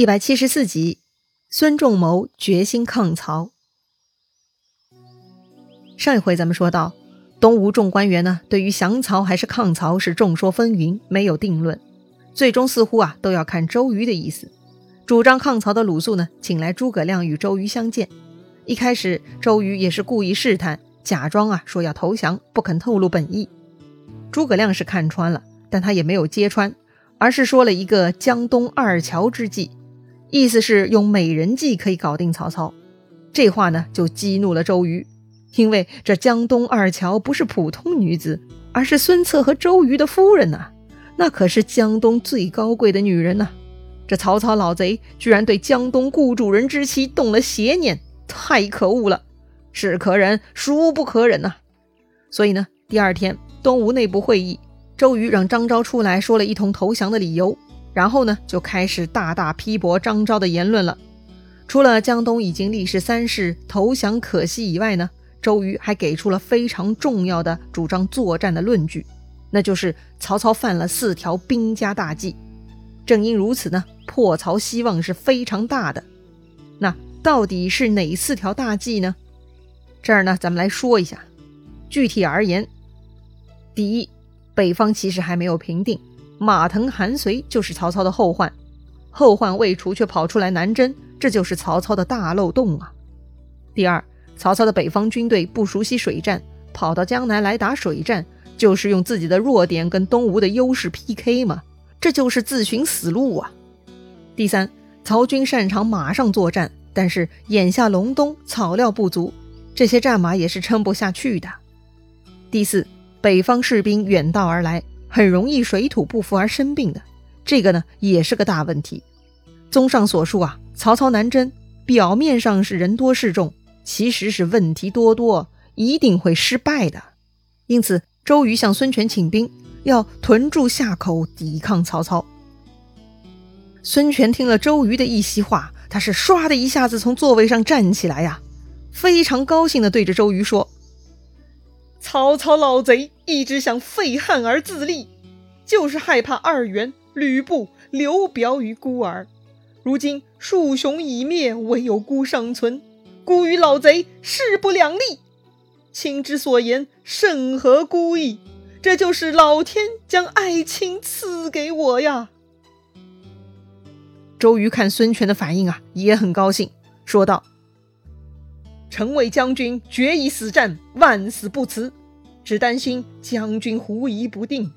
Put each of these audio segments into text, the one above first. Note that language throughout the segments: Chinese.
一百七十四集，孙仲谋决心抗曹。上一回咱们说到，东吴众官员呢，对于降曹还是抗曹是众说纷纭，没有定论。最终似乎啊，都要看周瑜的意思。主张抗曹的鲁肃呢，请来诸葛亮与周瑜相见。一开始，周瑜也是故意试探，假装啊说要投降，不肯透露本意。诸葛亮是看穿了，但他也没有揭穿，而是说了一个江东二乔之计。意思是用美人计可以搞定曹操，这话呢就激怒了周瑜，因为这江东二乔不是普通女子，而是孙策和周瑜的夫人呐，那可是江东最高贵的女人呐。这曹操老贼居然对江东顾主人之妻动了邪念，太可恶了，是可忍，孰不可忍呐！所以呢，第二天东吴内部会议，周瑜让张昭出来说了一通投降的理由。然后呢，就开始大大批驳张昭的言论了。除了江东已经立誓三世投降可惜以外呢，周瑜还给出了非常重要的主张作战的论据，那就是曹操犯了四条兵家大忌。正因如此呢，破曹希望是非常大的。那到底是哪四条大忌呢？这儿呢，咱们来说一下。具体而言，第一，北方其实还没有平定。马腾、韩遂就是曹操的后患，后患未除却跑出来南征，这就是曹操的大漏洞啊。第二，曹操的北方军队不熟悉水战，跑到江南来打水战，就是用自己的弱点跟东吴的优势 PK 嘛，这就是自寻死路啊。第三，曹军擅长马上作战，但是眼下隆冬，草料不足，这些战马也是撑不下去的。第四，北方士兵远道而来。很容易水土不服而生病的，这个呢也是个大问题。综上所述啊，曹操南征表面上是人多势众，其实是问题多多，一定会失败的。因此，周瑜向孙权请兵，要屯驻夏口抵抗曹操。孙权听了周瑜的一席话，他是唰的一下子从座位上站起来呀，非常高兴地对着周瑜说。曹操老贼一直想废汉而自立，就是害怕二袁、吕布、刘表与孤儿。如今庶雄已灭，唯有孤尚存，孤与老贼势不两立。卿之所言甚合孤意，这就是老天将爱卿赐给我呀。周瑜看孙权的反应啊，也很高兴，说道。臣为将军，决一死战，万死不辞。只担心将军狐疑不定。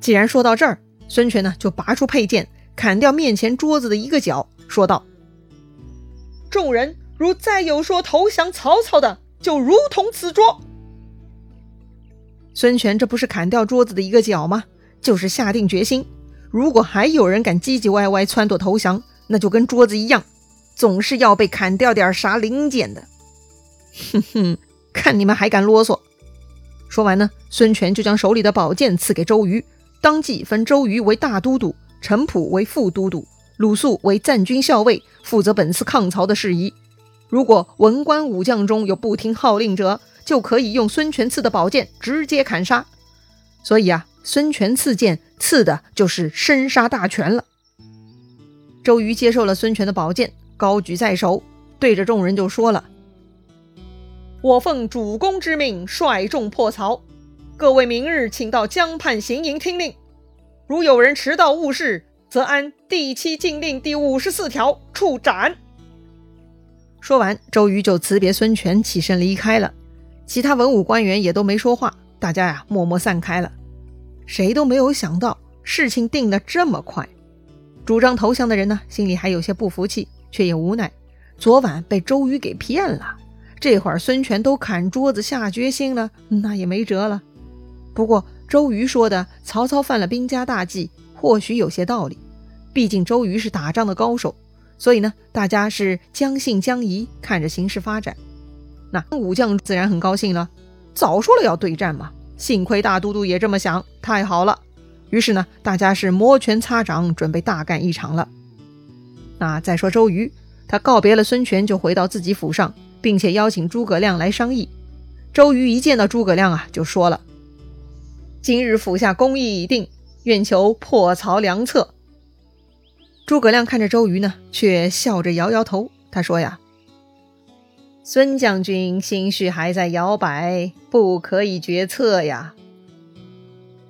既然说到这儿，孙权呢就拔出佩剑，砍掉面前桌子的一个角，说道：“众人如再有说投降曹操的，就如同此桌。”孙权这不是砍掉桌子的一个角吗？就是下定决心，如果还有人敢唧唧歪歪撺掇投降，那就跟桌子一样。总是要被砍掉点啥零件的，哼哼，看你们还敢啰嗦！说完呢，孙权就将手里的宝剑赐给周瑜，当即分周瑜为大都督，陈普为副都督，鲁肃为赞军校尉，负责本次抗曹的事宜。如果文官武将中有不听号令者，就可以用孙权赐的宝剑直接砍杀。所以啊，孙权赐剑赐的就是生杀大权了。周瑜接受了孙权的宝剑。高举在手，对着众人就说了：“我奉主公之命，率众破曹。各位明日请到江畔行营听令。如有人迟到误事，则按第七禁令第五十四条处斩。”说完，周瑜就辞别孙权，起身离开了。其他文武官员也都没说话，大家呀默默散开了。谁都没有想到事情定得这么快。主张投降的人呢，心里还有些不服气。却也无奈，昨晚被周瑜给骗了。这会儿孙权都砍桌子下决心了，那也没辙了。不过周瑜说的曹操犯了兵家大忌，或许有些道理。毕竟周瑜是打仗的高手，所以呢，大家是将信将疑，看着形势发展。那武将自然很高兴了，早说了要对战嘛。幸亏大都督也这么想，太好了。于是呢，大家是摩拳擦掌，准备大干一场了。那再说周瑜，他告别了孙权，就回到自己府上，并且邀请诸葛亮来商议。周瑜一见到诸葛亮啊，就说了：“今日府下公议已定，愿求破曹良策。”诸葛亮看着周瑜呢，却笑着摇摇头。他说：“呀，孙将军心绪还在摇摆，不可以决策呀。”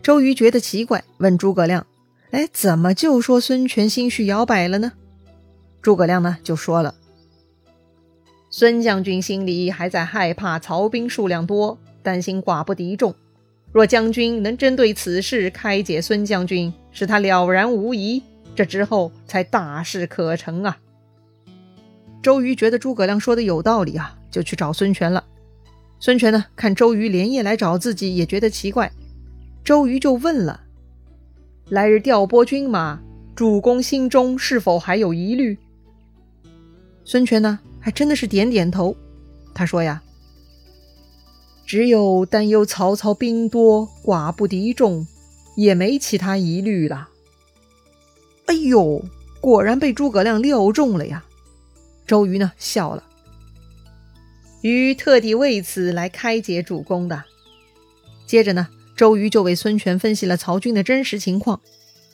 周瑜觉得奇怪，问诸葛亮：“哎，怎么就说孙权心绪摇摆了呢？”诸葛亮呢就说了：“孙将军心里还在害怕曹兵数量多，担心寡不敌众。若将军能针对此事开解孙将军，使他了然无疑。”这之后才大事可成啊！周瑜觉得诸葛亮说的有道理啊，就去找孙权了。孙权呢，看周瑜连夜来找自己，也觉得奇怪。周瑜就问了：“来日调拨军马，主公心中是否还有疑虑？”孙权呢，还真的是点点头。他说：“呀，只有担忧曹操兵多寡不敌众，也没其他疑虑了。”哎呦，果然被诸葛亮料中了呀！周瑜呢笑了，瑜特地为此来开解主公的。接着呢，周瑜就为孙权分析了曹军的真实情况，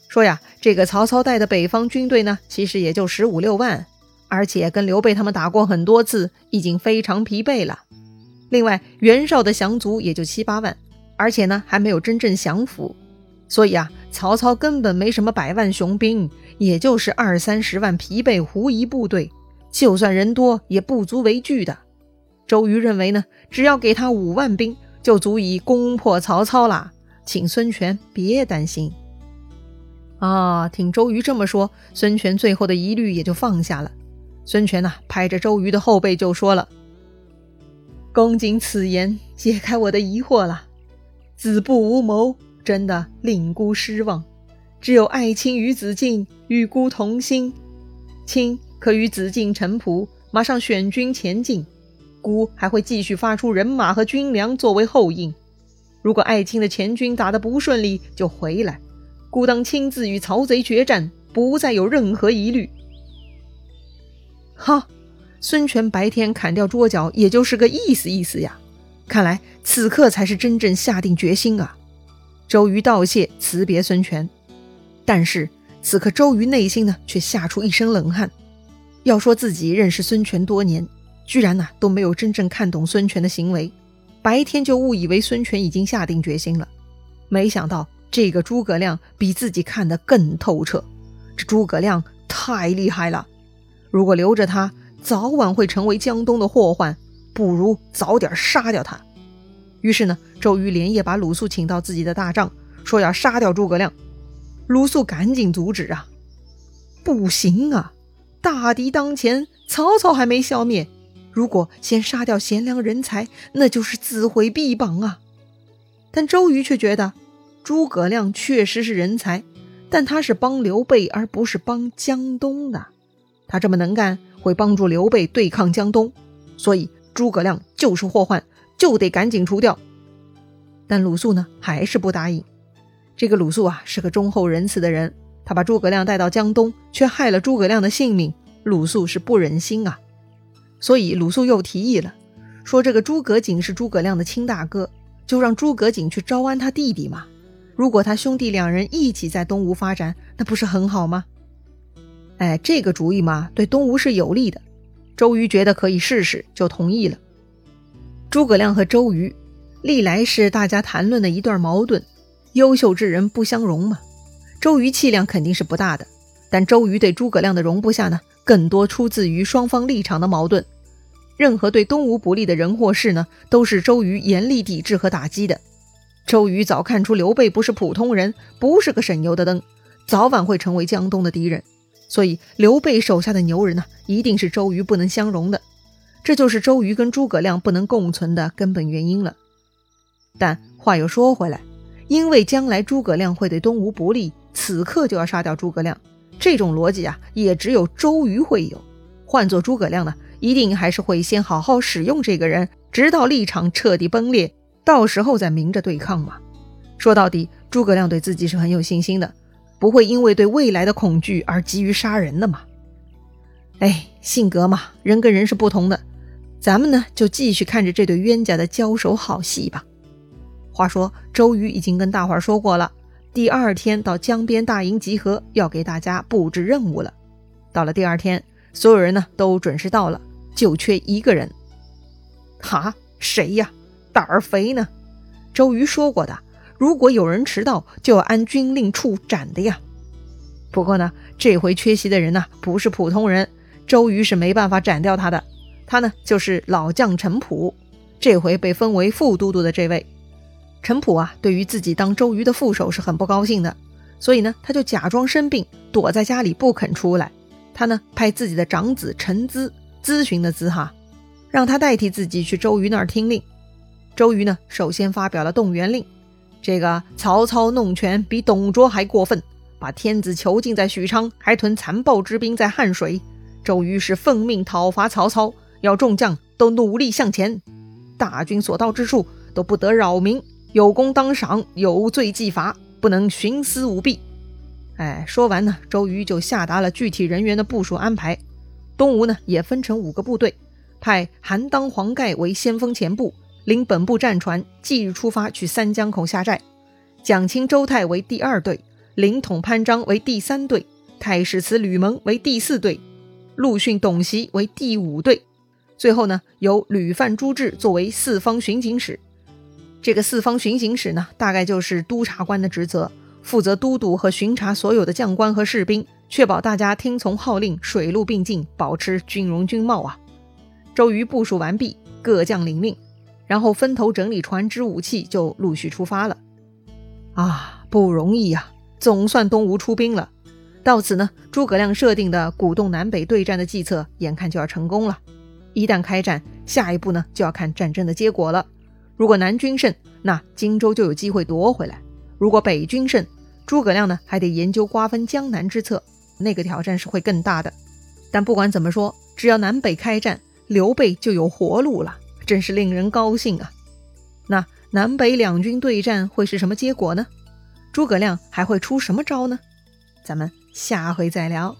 说呀，这个曹操带的北方军队呢，其实也就十五六万，而且跟刘备他们打过很多次，已经非常疲惫了。另外，袁绍的降卒也就七八万，而且呢，还没有真正降服。所以啊，曹操根本没什么百万雄兵，也就是二三十万疲惫狐疑部队，就算人多也不足为惧的。周瑜认为呢，只要给他五万兵，就足以攻破曹操啦，请孙权别担心。啊，听周瑜这么说，孙权最后的疑虑也就放下了。孙权呐，拍着周瑜的后背就说了：“公瑾此言解开我的疑惑了，子不无谋。”真的令孤失望，只有爱卿与子敬与孤同心，卿可与子敬、陈普马上选军前进，孤还会继续发出人马和军粮作为后应。如果爱卿的前军打得不顺利，就回来，孤当亲自与曹贼决战，不再有任何疑虑。哈，孙权白天砍掉桌角，也就是个意思意思呀。看来此刻才是真正下定决心啊。周瑜道谢辞别孙权，但是此刻周瑜内心呢却吓出一身冷汗。要说自己认识孙权多年，居然呢都没有真正看懂孙权的行为，白天就误以为孙权已经下定决心了，没想到这个诸葛亮比自己看得更透彻。这诸葛亮太厉害了，如果留着他，早晚会成为江东的祸患，不如早点杀掉他。于是呢，周瑜连夜把鲁肃请到自己的大帐，说要杀掉诸葛亮。鲁肃赶紧阻止啊，不行啊，大敌当前，曹操还没消灭，如果先杀掉贤良人才，那就是自毁臂膀啊。但周瑜却觉得，诸葛亮确实是人才，但他是帮刘备而不是帮江东的，他这么能干，会帮助刘备对抗江东，所以诸葛亮就是祸患。就得赶紧除掉，但鲁肃呢还是不答应。这个鲁肃啊是个忠厚仁慈的人，他把诸葛亮带到江东，却害了诸葛亮的性命，鲁肃是不忍心啊。所以鲁肃又提议了，说这个诸葛瑾是诸葛亮的亲大哥，就让诸葛瑾去招安他弟弟嘛。如果他兄弟两人一起在东吴发展，那不是很好吗？哎，这个主意嘛，对东吴是有利的。周瑜觉得可以试试，就同意了。诸葛亮和周瑜，历来是大家谈论的一段矛盾。优秀之人不相容嘛。周瑜气量肯定是不大的，但周瑜对诸葛亮的容不下呢，更多出自于双方立场的矛盾。任何对东吴不利的人或事呢，都是周瑜严厉抵制和打击的。周瑜早看出刘备不是普通人，不是个省油的灯，早晚会成为江东的敌人。所以刘备手下的牛人呢，一定是周瑜不能相容的。这就是周瑜跟诸葛亮不能共存的根本原因了。但话又说回来，因为将来诸葛亮会对东吴不利，此刻就要杀掉诸葛亮，这种逻辑啊，也只有周瑜会有。换做诸葛亮呢，一定还是会先好好使用这个人，直到立场彻底崩裂，到时候再明着对抗嘛。说到底，诸葛亮对自己是很有信心的，不会因为对未来的恐惧而急于杀人的嘛。哎，性格嘛，人跟人是不同的。咱们呢，就继续看着这对冤家的交手好戏吧。话说，周瑜已经跟大伙儿说过了，第二天到江边大营集合，要给大家布置任务了。到了第二天，所有人呢都准时到了，就缺一个人。哈，谁呀？胆儿肥呢？周瑜说过的，如果有人迟到，就要按军令处斩的呀。不过呢，这回缺席的人呢，不是普通人，周瑜是没办法斩掉他的。他呢，就是老将陈普，这回被封为副都督的这位。陈普啊，对于自己当周瑜的副手是很不高兴的，所以呢，他就假装生病，躲在家里不肯出来。他呢，派自己的长子陈咨咨询的咨哈，让他代替自己去周瑜那儿听令。周瑜呢，首先发表了动员令。这个曹操弄权比董卓还过分，把天子囚禁在许昌，还屯残暴之兵在汉水。周瑜是奉命讨伐曹操，要众将都努力向前，大军所到之处都不得扰民。有功当赏，有罪即罚，不能徇私舞弊。哎，说完呢，周瑜就下达了具体人员的部署安排。东吴呢也分成五个部队，派韩当、黄盖为先锋前部，领本部战船，即日出发去三江口下寨。蒋钦、周泰为第二队，领统潘璋为第三队，太史慈、吕蒙为第四队，陆逊、董袭为第五队。最后呢，由吕范、朱志作为四方巡警使。这个四方巡行使呢，大概就是督察官的职责，负责都督和巡查所有的将官和士兵，确保大家听从号令，水陆并进，保持军容军貌啊。周瑜部署完毕，各将领命，然后分头整理船只武器，就陆续出发了。啊，不容易呀，总算东吴出兵了。到此呢，诸葛亮设定的鼓动南北对战的计策，眼看就要成功了。一旦开战，下一步呢，就要看战争的结果了。如果南军胜，那荆州就有机会夺回来；如果北军胜，诸葛亮呢还得研究瓜分江南之策，那个挑战是会更大的。但不管怎么说，只要南北开战，刘备就有活路了，真是令人高兴啊！那南北两军对战会是什么结果呢？诸葛亮还会出什么招呢？咱们下回再聊。